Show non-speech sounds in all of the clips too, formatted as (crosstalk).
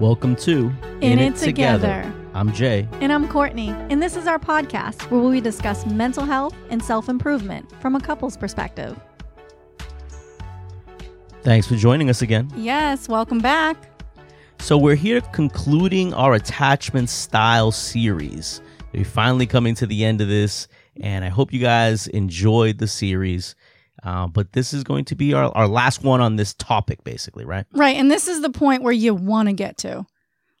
Welcome to In, It Together. I'm Jay. And I'm Courtney, and this is our podcast where we discuss mental health and self improvement from a couple's perspective. Thanks for joining us again. Yes, welcome back. So, we're here concluding our attachment style series. We're finally coming to the end of this, and I hope you guys enjoyed the series. Uh, but this is going to be our, our last one on this topic, basically, right? Right. And this is the point where you want to get to.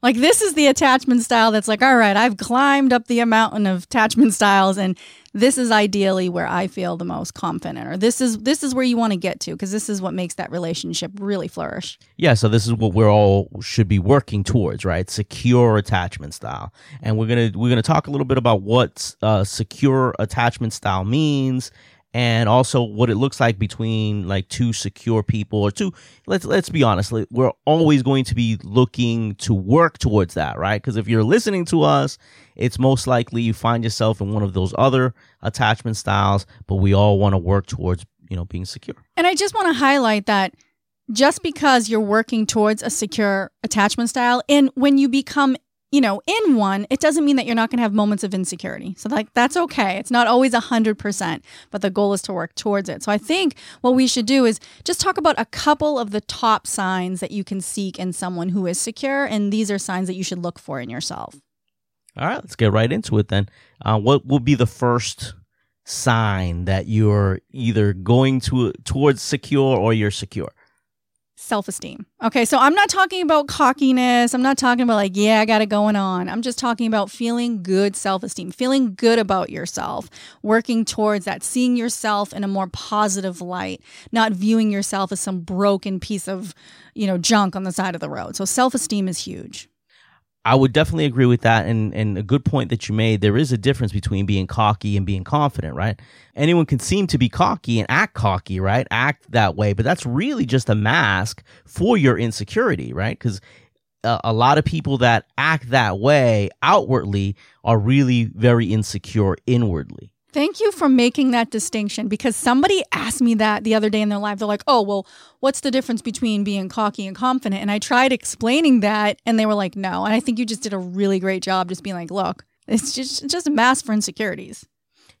Like, this is the attachment style that's like, all right, I've climbed up the mountain of attachment styles, and this is ideally where I feel the most confident, or this is this is where you want to get to, because this is what makes that relationship really flourish. Yeah, so this is what we're all should be working towards, right? Secure attachment style, and we're gonna we're gonna talk a little bit about what uh, secure attachment style means, and also what it looks like between like two secure people or two let's let's be honest we're always going to be looking to work towards that right? Because if you're listening to us it's most likely you find yourself in one of those other attachment styles but we all want to work towards you know being secure. And i just want to highlight that just because you're working towards a secure attachment style and when you become you know, in one, it doesn't mean that you're not going to have moments of insecurity. So, like, that's okay. It's not always 100%, but the goal is to work towards it. So, I think what we should do is just talk about a couple of the top signs that you can seek in someone who is secure. And these are signs that you should look for in yourself. All right, let's get right into it then. Uh, what will be the first sign that you're either going to towards secure or you're secure? Self esteem. Okay, so I'm not talking about cockiness. I'm not talking about like, yeah, I got it going on. I'm just talking about feeling good self esteem, feeling good about yourself, working towards that, seeing yourself in a more positive light, not viewing yourself as some broken piece of, you know, junk on the side of the road. So self esteem is huge. I would definitely agree with that. And, and a good point that you made. There is a difference between being cocky and being confident, right? Anyone can seem to be cocky and act cocky, right? Act that way, but that's really just a mask for your insecurity, right? Because a, uh, a lot of people that act that way outwardly are really very insecure inwardly. Thank you for making that distinction because somebody asked me that the other day in their life. They're like, oh, well, what's the difference between being cocky and confident? And I tried explaining that and they were like, no. And I think you just did a really great job just being like, look, it's just, just a mask for insecurities.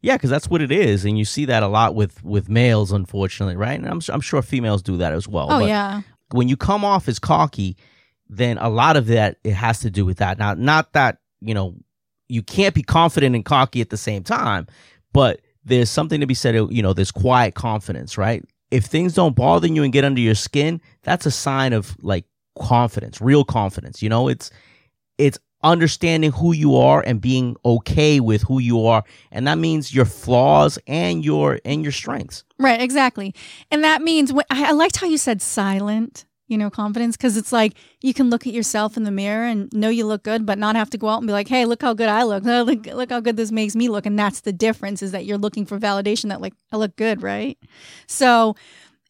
Yeah, because that's what it is, and you see that a lot with with males, unfortunately, right? And I'm I'm sure females do that as well. Oh but yeah. When you come off as cocky, then a lot of that it has to do with that. Now, not that you know you can't be confident and cocky at the same time, but there's something to be said, you know, there's quiet confidence, right? If things don't bother you and get under your skin, that's a sign of like confidence, real confidence. You know, it's it's understanding who you are and being okay with who you are and that means your flaws and your and your strengths right exactly and that means i liked how you said silent you know, confidence because it's like you can look at yourself in the mirror and know you look good, but not have to go out and be like, hey, look how good I (laughs) look. Look, look how good this makes me look. And that's the difference is that you're looking for validation that, like, I look good, right? So,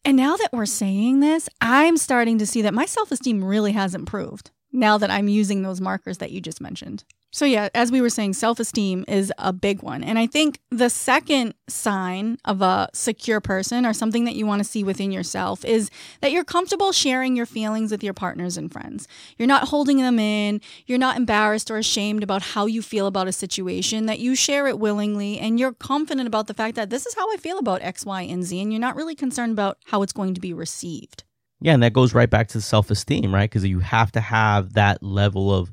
and now that we're saying this, I'm starting to see that my self esteem really has improved now that I'm using those markers that you just mentioned. So, yeah, as we were saying, self esteem is a big one. And I think the second sign of a secure person or something that you want to see within yourself is that you're comfortable sharing your feelings with your partners and friends. You're not holding them in, you're not embarrassed or ashamed about how you feel about a situation, that you share it willingly, and you're confident about the fact that this is how I feel about X, Y, and Z, and you're not really concerned about how it's going to be received. Yeah, and that goes right back to self esteem, right? Because you have to have that level of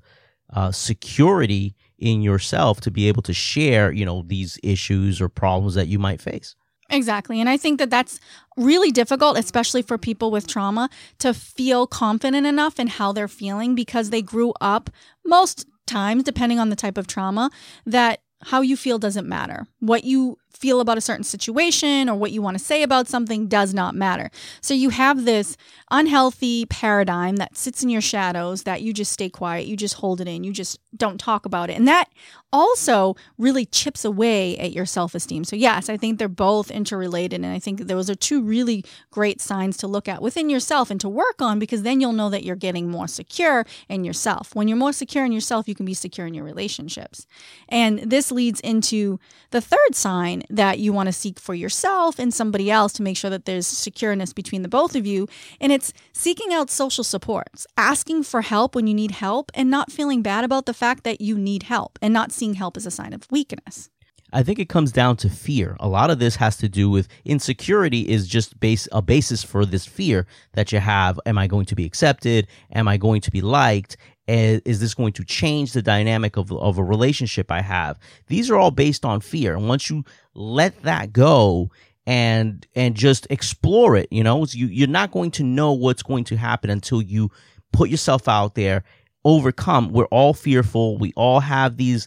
uh, security in yourself to be able to share, you know, these issues or problems that you might face. Exactly. And I think that that's really difficult, especially for people with trauma, to feel confident enough in how they're feeling because they grew up most times, depending on the type of trauma, that how you feel doesn't matter. What you feel about a certain situation or what you want to say about something does not matter. So you have this unhealthy paradigm that sits in your shadows that you just stay quiet, you just hold it in, you just don't talk about it. And that also really chips away at your self esteem. So, yes, I think they're both interrelated. And I think those are two really great signs to look at within yourself and to work on because then you'll know that you're getting more secure in yourself. When you're more secure in yourself, you can be secure in your relationships. And this leads into the third sign that you want to seek for yourself and somebody else to make sure that there's secureness between the both of you. And it's seeking out social supports, asking for help when you need help, and not feeling bad about the fact that you need help and not seeing help as a sign of weakness. I think it comes down to fear. A lot of this has to do with insecurity is just base a basis for this fear that you have. Am I going to be accepted? Am I going to be liked? Is this going to change the dynamic of, of a relationship I have? These are all based on fear. And once you let that go and and just explore it, you know, you, you're not going to know what's going to happen until you put yourself out there, overcome. We're all fearful. We all have these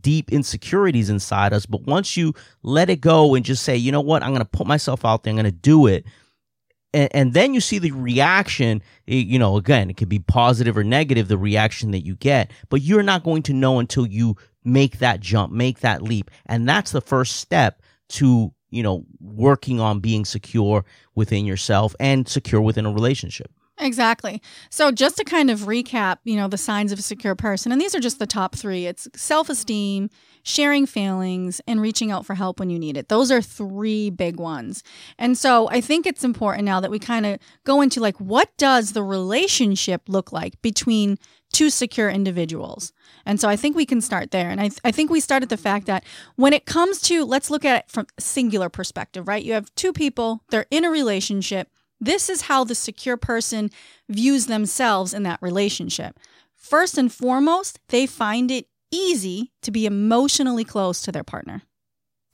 deep insecurities inside us. But once you let it go and just say, you know what, I'm going to put myself out there, I'm going to do it. And, and, then you see the reaction, you know, again, it could be positive or negative, the reaction that you get, but you're not going to know until you make that jump, make that leap. And that's the first step to, you know, working on being secure within yourself and secure within a relationship. Exactly. So, just to kind of recap, you know, the signs of a secure person, and these are just the top three it's self esteem, sharing feelings, and reaching out for help when you need it. Those are three big ones. And so, I think it's important now that we kind of go into like, what does the relationship look like between two secure individuals? And so, I think we can start there. And I, th- I think we start at the fact that when it comes to, let's look at it from singular perspective, right? You have two people, they're in a relationship this is how the secure person views themselves in that relationship. First and foremost, they find it easy to be emotionally close to their partner.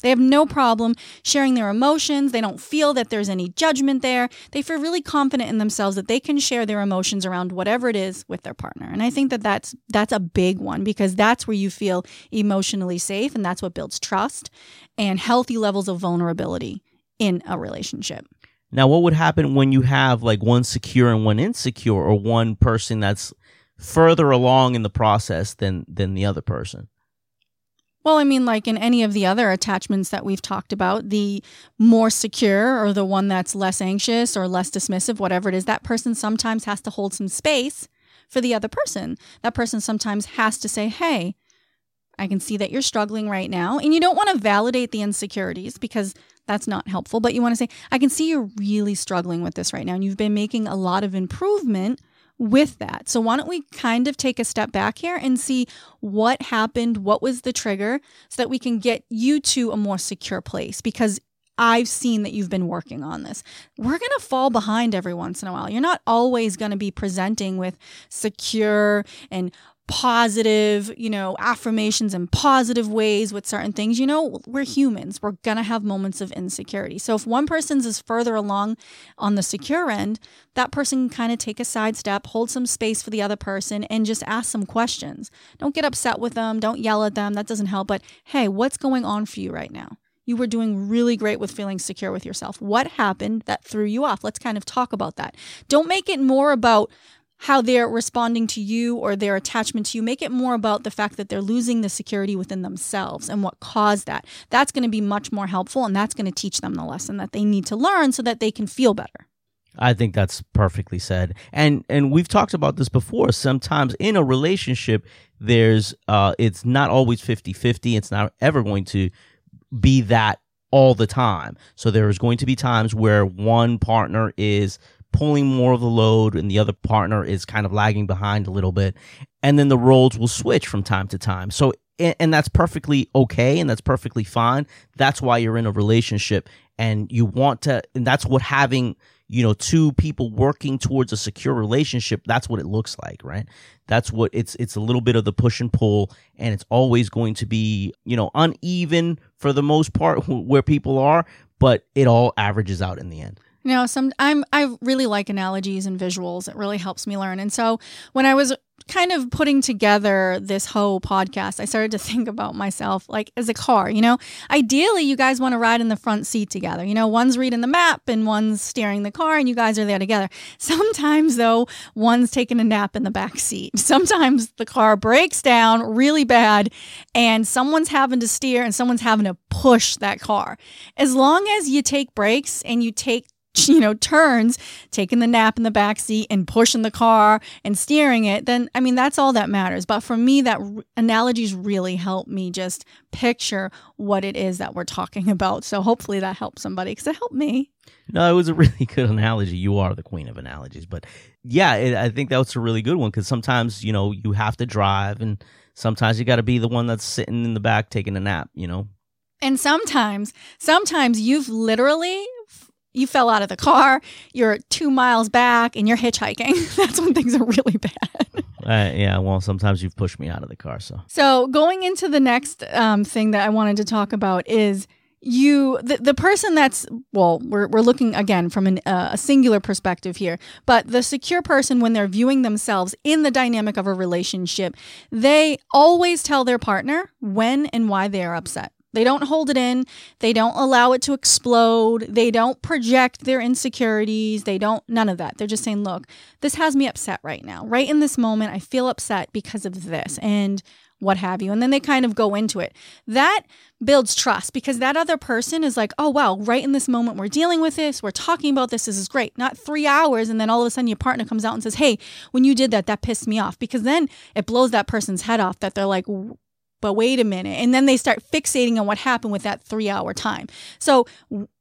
They have no problem sharing their emotions. They don't feel that there's any judgment there. They feel really confident in themselves that they can share their emotions around whatever it is with their partner. And I think that that's that's a big one because that's where you feel emotionally safe and that's what builds trust and healthy levels of vulnerability in a relationship. Now, what would happen when you have like one secure and one insecure, or one person that's further along in the process than than the other person? Well, I mean, like in any of the other attachments that we've talked about, the more secure or the one that's less anxious or less dismissive, whatever it is, that person sometimes has to hold some space for the other person. That person sometimes has to say, hey, I can see that you're struggling right now. And you don't want to validate the insecurities because that's not helpful. But you want to say, I can see you're really struggling with this right now, and you've been making a lot of improvement with that. So, why don't we kind of take a step back here and see what happened? What was the trigger so that we can get you to a more secure place? Because I've seen that you've been working on this. We're going to fall behind every once in a while. You're not always going to be presenting with secure and positive, you know, affirmations and positive ways with certain things. You know, we're humans. We're going to have moments of insecurity. So if one person's is further along on the secure end, that person can kind of take a sidestep, hold some space for the other person, and just ask some questions. Don't get upset with them. Don't yell at them. That doesn't help. But hey, what's going on for you right now? You were doing really great with feeling secure with yourself. What happened that threw you off? Let's kind of talk about that. Don't make it more about how they're responding to you or their attachment to you. Make it more about the fact that they're losing the security within themselves and what caused that. That's going to be much more helpful and that's going to teach them the lesson that they need to learn so that they can feel better. I think that's perfectly said. And and we've talked about this before. Sometimes in a relationship there's uh it's not always 50-50. It's not ever going to be that all the time. So there's going to be times where one partner is pulling more of the load and the other partner is kind of lagging behind a little bit. And then the roles will switch from time to time. So, and that's perfectly okay and that's perfectly fine. That's why you're in a relationship and you want to, and that's what having, you know, two people working towards a secure relationship, that's what it looks like, right? That's what it's, it's a little bit of the push and pull and it's always going to be, you know, uneven for the most part (laughs) where people are, but it all averages out in the end. You know, some I'm I really like analogies and visuals. It really helps me learn. And so when I was kind of putting together this whole podcast, I started to (laughs) think about myself like as a car, you know. Ideally, you guys want to ride in the front seat together. You know, one's reading the map and one's steering the car and you guys are there together. Sometimes though, one's taking a nap in the back seat. (laughs) Sometimes the car breaks down really bad and someone's having to steer and someone's having to push that car. As long as you take breaks and you take you know, turns, taking the nap in the back seat and pushing the car and steering it, then I mean that's all that matters. But for me, that r- analogies really help me just picture what it is that we're talking (laughs) about. So hopefully that helps somebody because it helped me. No, it was a (laughs) really good analogy. You are the queen of analogies, but yeah, it, I think that was a really good one because sometimes you know you have to drive, and sometimes you got to be the one that's sitting in the back taking a nap. You know, And sometimes, sometimes you've literally you fell out of the car, you're two miles back, and you're hitchhiking. (laughs) That's when things are really bad. uh, yeah. Well, sometimes you've pushed me out of the car, so So going into the next um, thing that I wanted to talk about is you the, the person that's well we're, we're looking again from an, uh, a singular perspective here but the secure person when they're viewing themselves in the dynamic of a relationship they always tell their partner when and why they are upset they don't hold it in they don't allow it to explode they don't project their insecurities they don't none of that they're just saying look this has me upset right now right in this moment i feel upset because of this and what have you. And then they kind of go into it. That builds trust because that other person is like, oh, wow, right in this moment, we're dealing with this. We're talking about this. This is great. Not three hours. And then all of a sudden your partner comes out and says, hey, when you did that, that pissed me off. Because then it blows that person's head off that they're like, but wait a minute. And then they start fixating on what happened with that three hour time. So,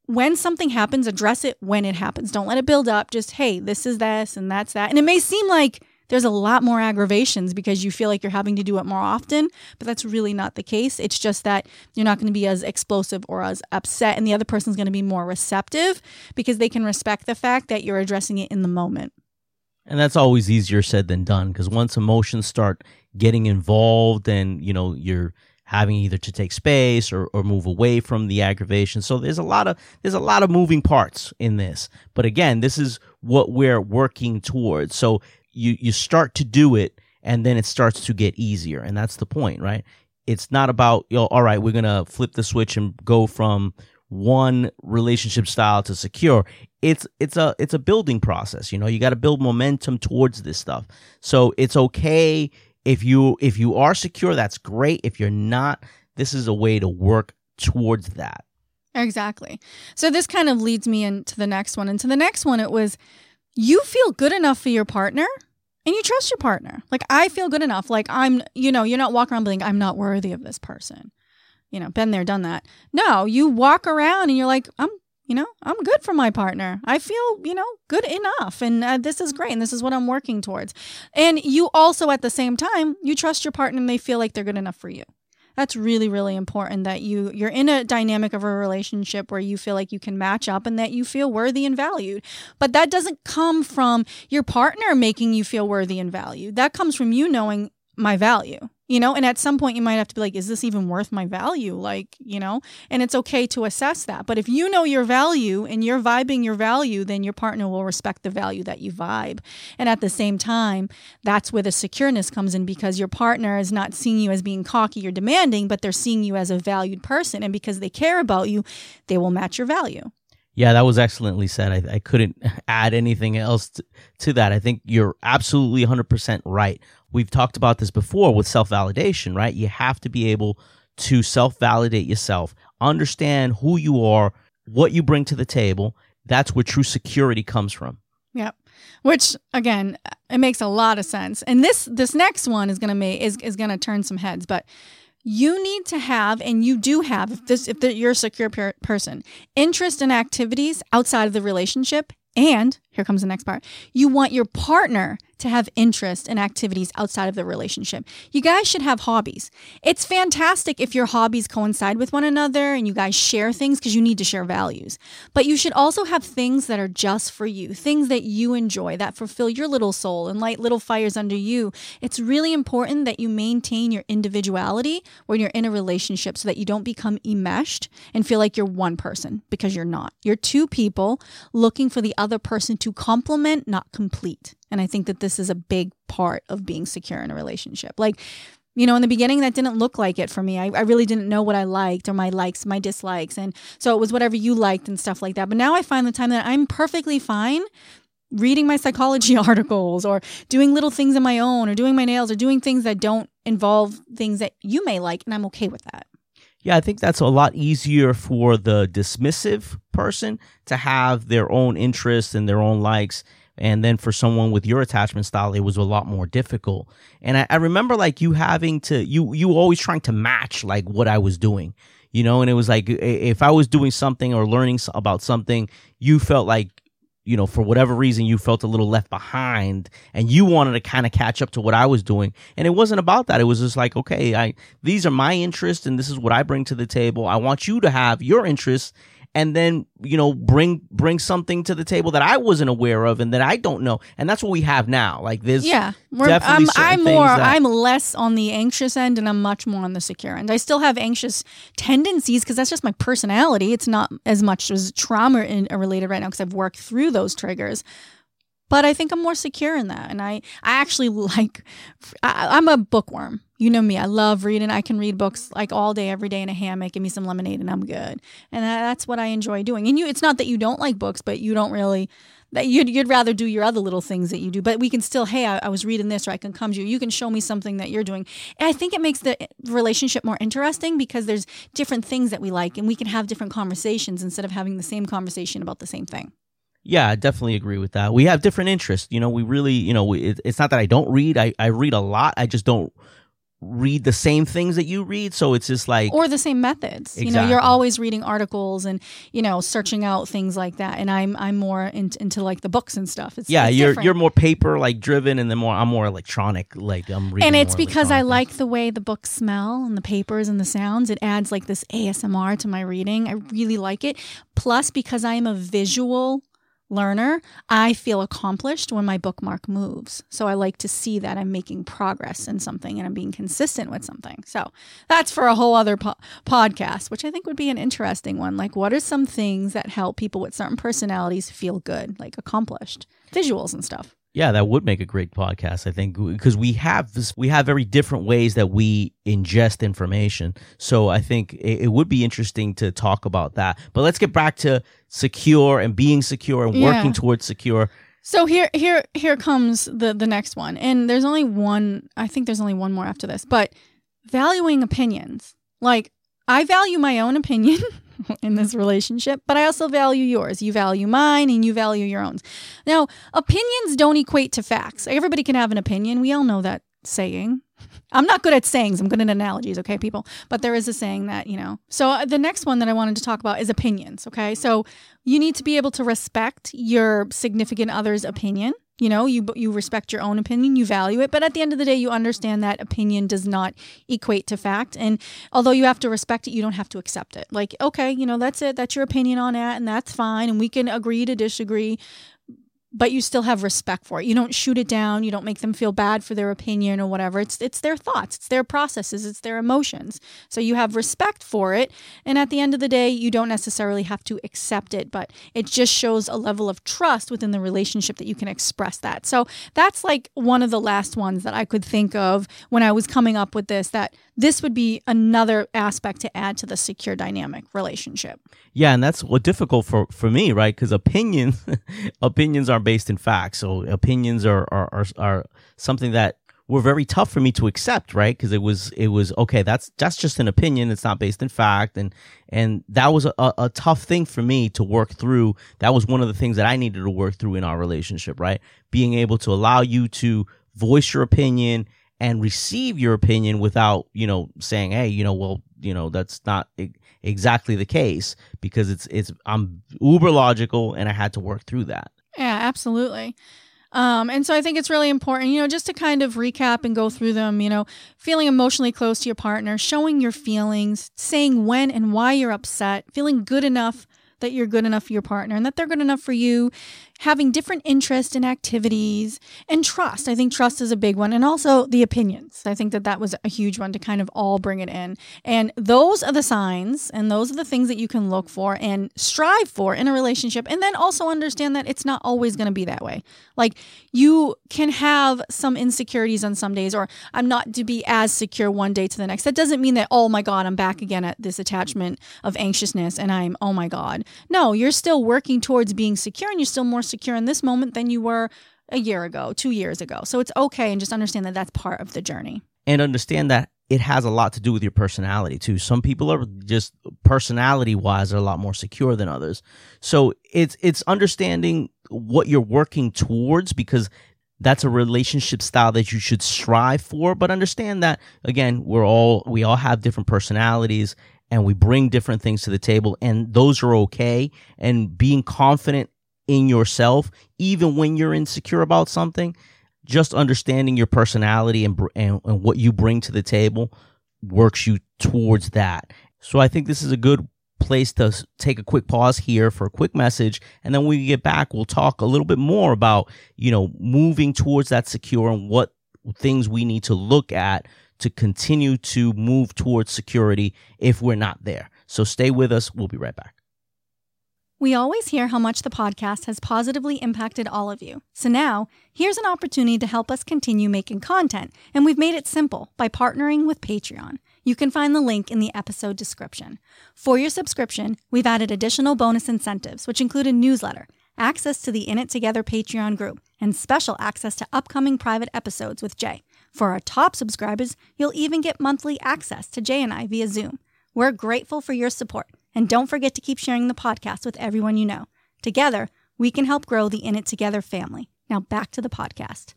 when something happens, address it when it happens. Don't let it build up. Just, hey, this is this and that's that. And it may seem like there's a lot more aggravations because you feel like you're having to do it more often, but that's really not the case. It's just that you're not going to be as explosive or as upset, and the other person's going to be more receptive because they can respect the fact that you're addressing it in the moment. And that's always easier said than done because once emotions start getting involved and, you know, you're having either to take space or, or move away from the aggravation. So there's a lot of there's a lot of moving parts in this. But again, this is what we're working towards. So you you start to do it and then it starts to get easier. And that's the point, right? It's not about, you know, all right, we're gonna flip the switch and go from one relationship style to secure it's it's a it's a building process you know you got to build momentum towards this stuff so it's okay if you if you are secure that's great if you're not this is a way to work towards that Exactly. So this kind of leads me into the next one. And to the next one, it was you feel good enough for your partner and you trust your partner. Like I feel good enough. Like I'm, you know, you're not walking around being, I'm not worthy of this person. You know, been there, done that. No, you walk around and you're like, I'm, you know, I'm good for my partner. I feel, you know, good enough. And uh, this is great. And this is what I'm working towards. And you also, at the same time, you trust your partner and they feel like they're good enough for you that's really really important that you you're in a dynamic of a relationship where you feel like you can match up and that you feel worthy and valued but that doesn't come from your partner making you feel worthy and valued that comes from you knowing my value you know and at some point you might have to be like is this even worth my value? Like you know and it's okay to assess that. But if you know your value and you're vibing your value then your partner will respect the value that you vibe. And at the same time that's where the secureness comes in because your partner is not seeing you as being cocky or demanding but they're seeing you as a valued person. And because they care about you they will match your value yeah, that was excellently said. I, I couldn't (laughs) add anything else to, to that. I think you're absolutely 100% right. We've talked about this before with self validation, right? You have to be able to self validate yourself, understand who you are, what you bring to the table. That's where true security comes from. Yep. Which again, it makes a lot of sense. And this this next one is gonna make is, is gonna turn some heads, but you need to have and you do have if this if you're a secure per- person interest in activities outside of the relationship and here comes the next part you want your partner to have interest in activities outside of the relationship. You guys should have hobbies. It's fantastic if your hobbies coincide with one another and you guys share things because you need to share values. But you should also have things that are just for you, things that you enjoy, that fulfill your little soul and light little fires under you. It's really important that you maintain your individuality when you're in a relationship so that you don't become enmeshed and feel like you're one person because you're not. You're two people looking for the other person complement, not complete. And I think that this is a big part of being secure in a relationship. Like, you know, in the beginning, that didn't look like it for me. I, I really didn't know what I liked or my likes, my dislikes. And so it was whatever you liked and stuff like that. But now I find the time that I'm perfectly fine reading my psychology (laughs) articles or doing little things on my own or doing my nails or doing things that don't involve things that you may like. And I'm okay with that. Yeah, I think that's a lot easier for the dismissive person to have their own interests and their own likes. And then for someone with your attachment style, it was a lot more difficult. And I, I remember like you having to, you, you always trying to match like what I was doing, you know, and it was like if I was doing something or learning about something, you felt like you know, for whatever reason, you felt a little left behind and you wanted to kind of catch up to what I was doing. And it wasn't about that. It was just like, okay, I, these are my interests and this is what I bring to the table. I want you to have your interests and then you know bring bring something to the table that I wasn't aware of and that I don't know, and that's what we have now. Like this, yeah. Um, I'm, I'm more. That, I'm less on the anxious end, and I'm much more on the secure end. I still have anxious tendencies because that's just my personality. It's not as much as trauma in, uh, related right now because I've worked through those triggers but I think I'm more secure in that. And I, I actually (laughs) like, I, am a bookworm. You know me. I love reading. I can read books like all day, every day in a hammock. Give me some lemonade, and I'm good. And that's what I enjoy doing. And you, it's not that you don't like books, but you don't really that you'd, you'd rather do your other little things that you do but we can still hey I, I, was reading this or i can come to you you can show me something that you're doing and i think it makes the relationship more interesting because there's different things that we like and we can have different conversations instead of having the same conversation about the same thing yeah, I definitely agree with that. We have different interests. You know, we really, you know, it, it's not that I don't read. I, I read a lot. I just don't read the same things that you read so it's just like or the same methods exactly. you know you're always reading articles and you know searching out things like that and i'm i'm more in, into like the books and stuff it's, yeah it's you're different. you're more paper like driven and then more i'm more electronic like i'm reading and it's because i like the way the books smell and the papers and the sounds it adds like this asmr to my reading i really like it plus because i'm a visual learner, I feel accomplished when my bookmark moves. So I like to see that I'm making progress in something and I'm being consistent with something. So that's for a whole other po- podcast, which I think would be an interesting one. Like, what are some things that help people with certain personalities feel good, like accomplished, visuals and stuff? Yeah, that would make a great podcast, I think, because we have this, we have very different ways that we ingest information. So I think it, it, would be interesting to talk about that. But let's get back to secure and being secure and yeah. working towards secure. So here, here, here comes the the next one, and there's only one. I think there's only one more after this, but valuing opinions. Like I value my own opinion. (laughs) (laughs) in this relationship, but I also value yours. You value mine and you value your own. Now, opinions don't equate to facts. Everybody can have an opinion. We all know that saying. I'm not good at sayings. I'm good at analogies, okay, people? But there is a saying that, you know. So uh, the next one that I wanted to talk about is opinions, okay? So you need to be able to respect your significant other's opinion you know you you respect your own opinion you value it but at the end of the day you understand that opinion does not equate to fact and although you have to respect it you don't have to accept it. Like okay you know that's it that's your opinion on that and that's fine and we can agree to disagree but you still have respect for it. You don't shoot it down. You don't make them feel bad for their opinion or whatever. It's it's their thoughts, it's their processes, it's their emotions. So you have respect for it, and at the end of the day, you don't necessarily have to accept it, but it just shows a level of trust within the relationship that you can express that. So that's like one of the last ones that I could think of when I was coming up with this that this would be another aspect to add to the secure dynamic relationship. Yeah, and that's what difficult for for me, right? Because opinions (laughs) opinions are based in facts, so opinions are are are, are something that were very tough for me to accept, right? Because it was it was okay. That's that's just an opinion. It's not based in fact, and and that was a, a tough thing for me to work through. That was one of the things that I needed to work through in our relationship, right? Being able to allow you to voice your opinion and receive your opinion without you know saying hey you know well you know that's not exactly the case because it's it's i'm uber logical and i had to work through that. Yeah absolutely. Um, and so I think it's really important, you know, just to kind of recap and go through them, you know, feeling emotionally close to your partner, showing your feelings, saying when and why you're upset, feeling good enough that you're good enough for your partner and that they're good enough for you, having different interests and activities, and trust. I think trust is a big one. And also the opinions. I think that that was a huge one to kind of all bring it in. And those are the signs and those are the things that you can look for and strive for in a relationship. And then also understand that it's not always going to be that way. Like you can have some insecurities on some days, or I'm not to be as secure one day to the next. That doesn't mean that, oh my God, I'm back again at this attachment of anxiousness and I'm, oh my God. No, you're still working towards being secure and you're still more secure in this moment than you were a year ago, two years ago. So it's okay and just understand that that's part of the journey. And understand that it has a lot to do with your personality too. Some people are just personality wise are a lot more secure than others. So it's it's understanding what you're working towards because that's a relationship style that you should strive for but understand that again we're all we all have different personalities and we bring different things to the table and those are okay and being confident in yourself even when you're insecure about something just understanding your personality and, and, and what you bring to the table works you towards that. So i think this is a good place to take a quick pause here for a quick message and then when we get back we'll talk a little bit more about you know moving towards that secure and what things we need to look at to continue to move towards security if we're not there. So stay with us. We'll be right back we always hear how much the podcast has positively impacted all of you. So now, here's an opportunity to help us continue making content, and we've made it simple by partnering with Patreon. You can find the link in the episode description. For your subscription, we've added additional bonus incentives, which include a newsletter, access to the In It Together Patreon group, and special access to upcoming private episodes with Jay. For our top subscribers, you'll even get monthly access to Jay and I via Zoom. We're grateful for your support, and don't forget to keep sharing the podcast with everyone you know. Together, we can help grow the In It Together family. Now back to the podcast.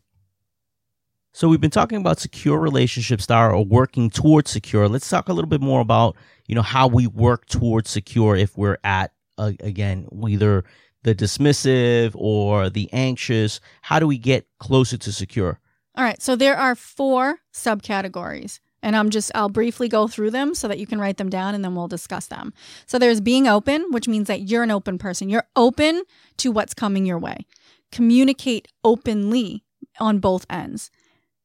So we've been talking about secure relationships style or working towards secure. Let's talk a little bit more about, you know, how we work towards secure if we're at uh, again, either the dismissive or the anxious. How do we get closer to secure? All right, so there are four subcategories. And I'm just, I'll briefly go through them so that you can write them down and then we'll discuss them. So there's being open, which means that you're an open person. You're open to what's coming your way. Communicate openly on both ends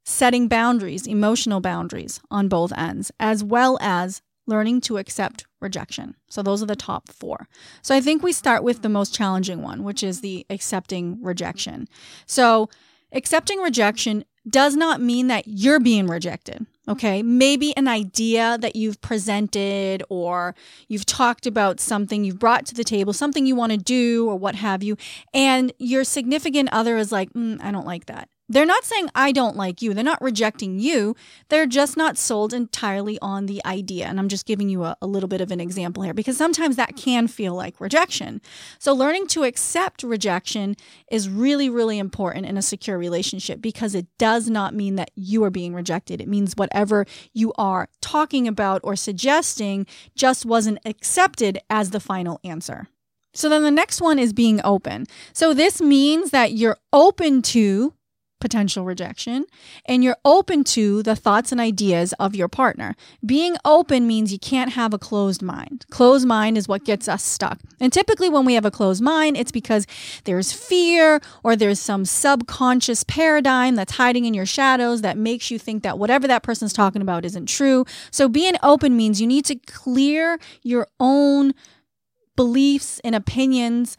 setting boundaries, emotional boundaries on both ends, as well as learning to accept rejection. So those are the top four. So I think we start with the most challenging one, which is the accepting rejection. So accepting rejection does not mean that you're being rejected. Okay. Maybe an idea that you've presented or you've talked about something you've brought to the table, something you want to do or what have you. And your significant other is like, mm, I don't like that. They're not saying, I don't like you. They're not rejecting you. They're just not sold entirely on the idea. And I'm just giving you a, a, little bit of an example here because sometimes that can feel like rejection. So, learning to accept rejection is really, really important in a secure relationship because it does not mean that you are being rejected. It means whatever you are talking about or suggesting just wasn't accepted as the final answer. So, then the next one is being open. So, this means that you're open to potential rejection and you're open to the thoughts and ideas of your partner. Being open means you can't have a closed mind. Closed mind is what gets us stuck. And typically when we have a closed mind, it's because there's fear or there's some subconscious paradigm that's hiding in your shadows that makes you think that whatever that person's talking about isn't true. So being open means you need to clear your own beliefs and opinions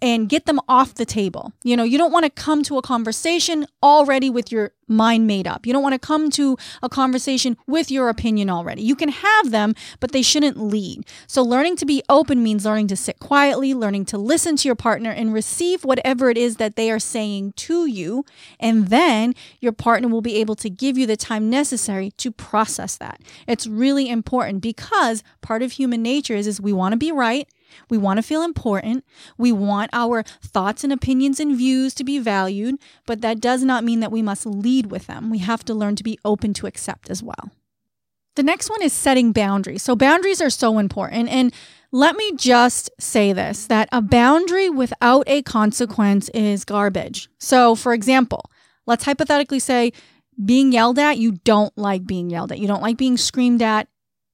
and get them off the table. You know, you don't want to come to a conversation already with your mind made up. You don't want to come to a conversation with your opinion already. You can have them, but they shouldn't lead. So, learning to be open means learning to sit quietly, learning to listen to your partner and receive whatever it is that they are saying to you. And then your partner will be able to give you the time necessary to process that. It's really important because part of human nature is, is we want to be right we want to feel important. We want our thoughts and opinions and views to be valued, but that does not mean that we must lead with them. We have to learn to be open to accept as well. The next one is setting boundaries. So, boundaries are so important. And let me just say this that a boundary without a consequence is garbage. So, for example, let's hypothetically say being yelled at, you don't like being yelled at. You don't like being screamed at.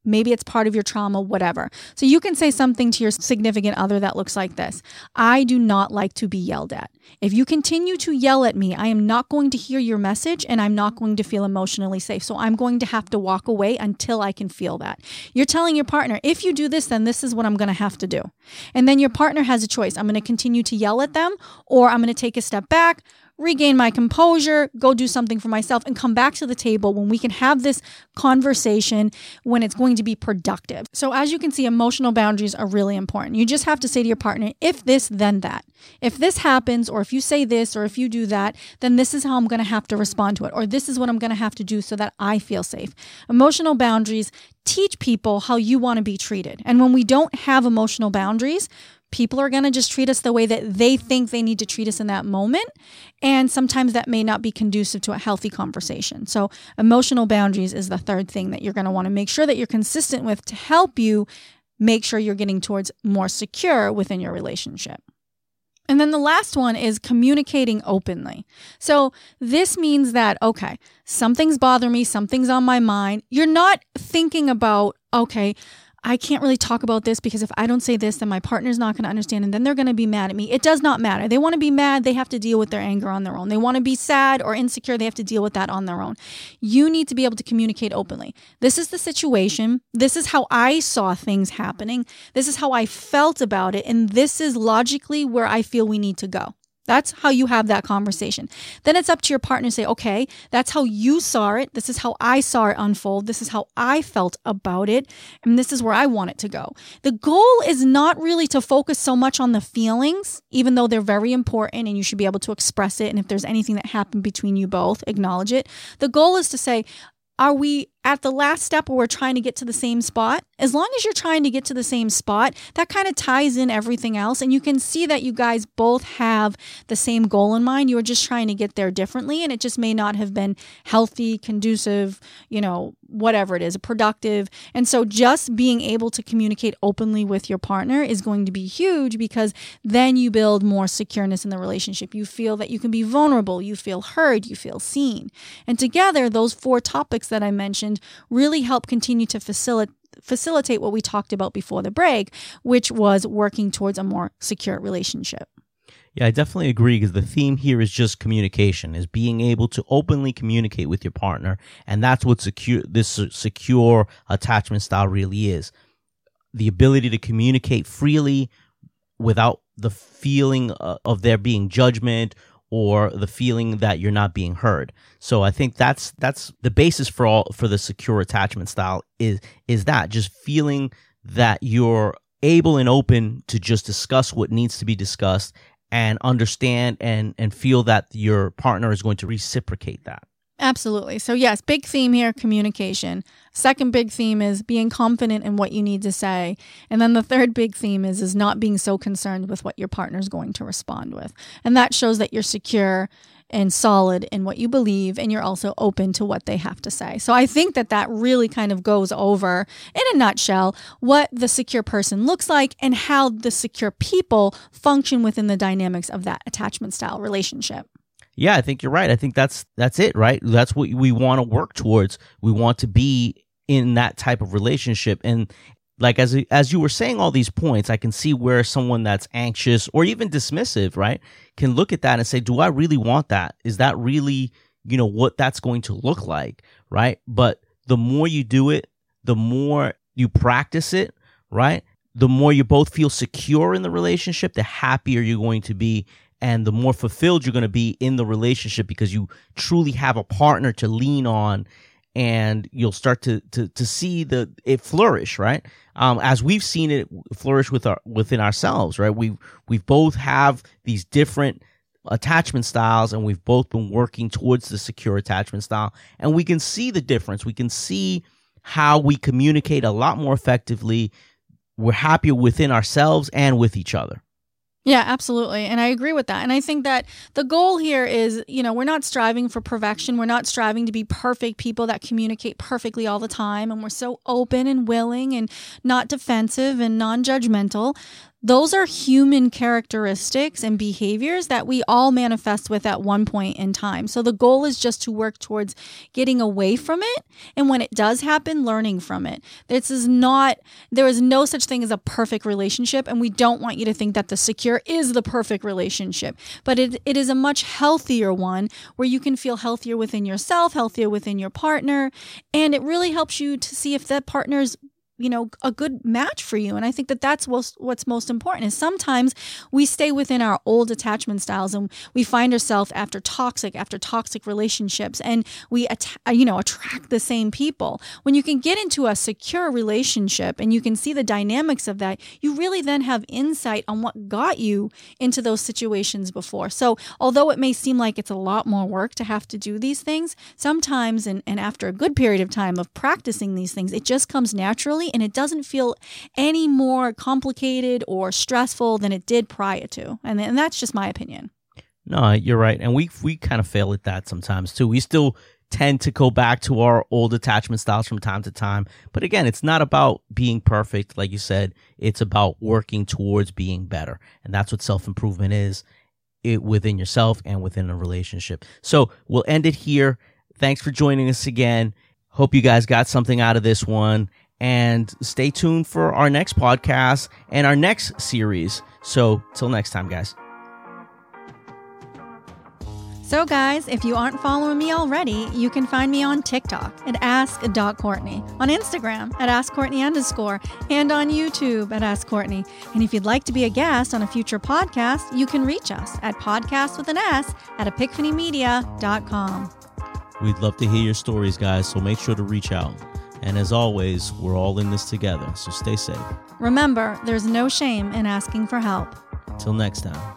Maybe it's part of your trauma, whatever. So you can say something to your significant other that looks like this I do not like to be yelled at. If you continue to yell at me, I am not going to hear your message and I'm not going to feel emotionally safe. So I'm going to have to walk away until I can feel that. You're telling your partner, if you do this, then this is what I'm going to have to do. And then your partner has a choice. I'm going to continue to yell at them or I'm going to take a step back regain my composure, go do something for myself, and come back to the table when we can have this conversation when it's going to be productive. So, as you can see, emotional boundaries are really important. You just have to say to your partner, if this, then that. If this happens, or if you say this, or if you do that, then this is how I'm going to have to respond to it, or this is what I'm going to have to do so that I feel safe. Emotional boundaries teach people how you want to be treated. And when we don't have emotional boundaries, people are going to just treat us the way that they think they need to treat us in that moment. And sometimes that may not be conducive to a healthy conversation. So, emotional boundaries is the third thing that you're going to want to make sure that you're consistent with to help you make sure you're getting towards more secure within your relationship. And then the last one is communicating openly. So this means that, okay, something's bothering me, something's on my mind. You're not thinking about, okay, I can't really talk about this because if I don't say this, then my partner's not going to understand and then they're going to be mad at me. It does not matter. They want to be mad, they have to deal with their anger on their own. They want to be sad or insecure, they have to deal with that on their own. You need to be able to communicate openly. This is the situation. This is how I saw things happening. This is how I felt about it. And this is logically where I feel we need to go. That's how you have that conversation. Then it's up to your partner to say, okay, that's how you saw it. This is how I saw it unfold. This is how I felt about it. And this is where I want it to go. The goal is not really to focus so much on the feelings, even though they're very important and you should be able to express it. And if there's anything that happened between you both, acknowledge it. The goal is to say, are we at the last step where we're trying to get to the same spot? As long as you're trying to get to the same spot, that kind of ties in everything else. And you can see that you guys both have the same goal in mind. You are just trying to get there differently. And it just may not have been healthy, conducive, you know, whatever it is, productive. And so just being able to communicate openly with your partner is going to be huge because then you build more secureness in the relationship. You feel that you can be vulnerable, you feel heard, you feel seen. And together, those four topics that I mentioned really help continue to facilitate facilitate what we talked about before the break, which was working towards a more secure relationship. Yeah, I definitely agree because the theme here is just communication, is being able to openly communicate with your partner, and that's what secure this secure attachment style really is. The ability to communicate freely without the feeling uh, of there being judgment or the feeling that you're not being heard. So I think that's that's the basis for all for the secure attachment style is is that just feeling that you're able and open to just discuss what needs to be discussed and understand and and feel that your partner is going to reciprocate that. Absolutely. So yes, big theme here communication. Second big theme is being confident in what you need to say. And then the third big theme is is not being so concerned with what your partner is going to respond with. And that shows that you're secure and solid in what you believe and you're also open to what they have to say. So I think that that really kind of goes over in a nutshell what the secure person looks like and how the secure people function within the dynamics of that attachment style relationship. Yeah, I think you're right. I think that's that's it, right? That's what we want to work towards. We want to be in that type of relationship and like as as you were saying all these points, I can see where someone that's anxious or even dismissive, right, can look at that and say, "Do I really want that? Is that really, you know, what that's going to look like?" Right? But the more you do it, the more you practice it, right? The more you both feel secure in the relationship, the happier you're going to be and the more fulfilled you're going to be in the relationship because you truly have a partner to lean on and you'll start to to to see the it flourish right? Um, as we've seen it flourish with our within ourselves right? We we've both have these different attachment styles and we've both been working towards the secure attachment style and we can see the difference. We can see how we communicate a lot more effectively. We're happier within ourselves and with each other yeah, absolutely. And I agree with that. And I think that the goal here is, you know, we're not striving for perfection. We're not striving to be perfect people that communicate perfectly all the time. And we're so open and willing and not defensive and non judgmental those are human characteristics and behaviors that we all manifest with at one point in time. So the goal is just to work towards getting away from it. And when it does happen, learning from it. This is not, there is no such thing as a perfect relationship. And we don't want you to think that the secure is the perfect relationship. But it, it is a much healthier one where you can feel healthier within yourself, healthier within your partner. And it really helps you to see if that partner's you know a good match for you. And i think that that's what's, most important is sometimes we stay within our old attachment styles and we find ourselves after toxic after toxic relationships and we att- you know attract the same people. When you can get into a secure relationship and you can see the dynamics of that you really then have insight on what got you into those situations before. So although it may seem like it's a lot more work to have to do these things sometimes and, and after a good period of time of practicing these things it just comes naturally and it doesn't feel any more complicated or stressful than it did prior to. And, and that's just my opinion. No, you're right. And we we kind of fail at that sometimes too. We still tend to go back to our old attachment styles from time to time. But again, it's not about being perfect, like you said. It's about working towards being better. And that's what self improvement is it within yourself and within a relationship. So we'll end it here. Thanks for joining us again. Hope you guys got something out of this one and stay tuned for our next podcast and our next series. So, till next time, guys. So, guys, if you aren't following me already, you can find me on TikTok at ask.courtney, on Instagram at askcourtney underscore, and on YouTube at Ask Courtney. And if you'd like to be a guest on a future podcast, you can reach us at podcast with an S at epiphanymedia.com. We'd love to hear your stories, guys, so make sure to reach out. And as always, we're all in this together, so stay safe. Remember, there's no shame in asking for help. Till next time.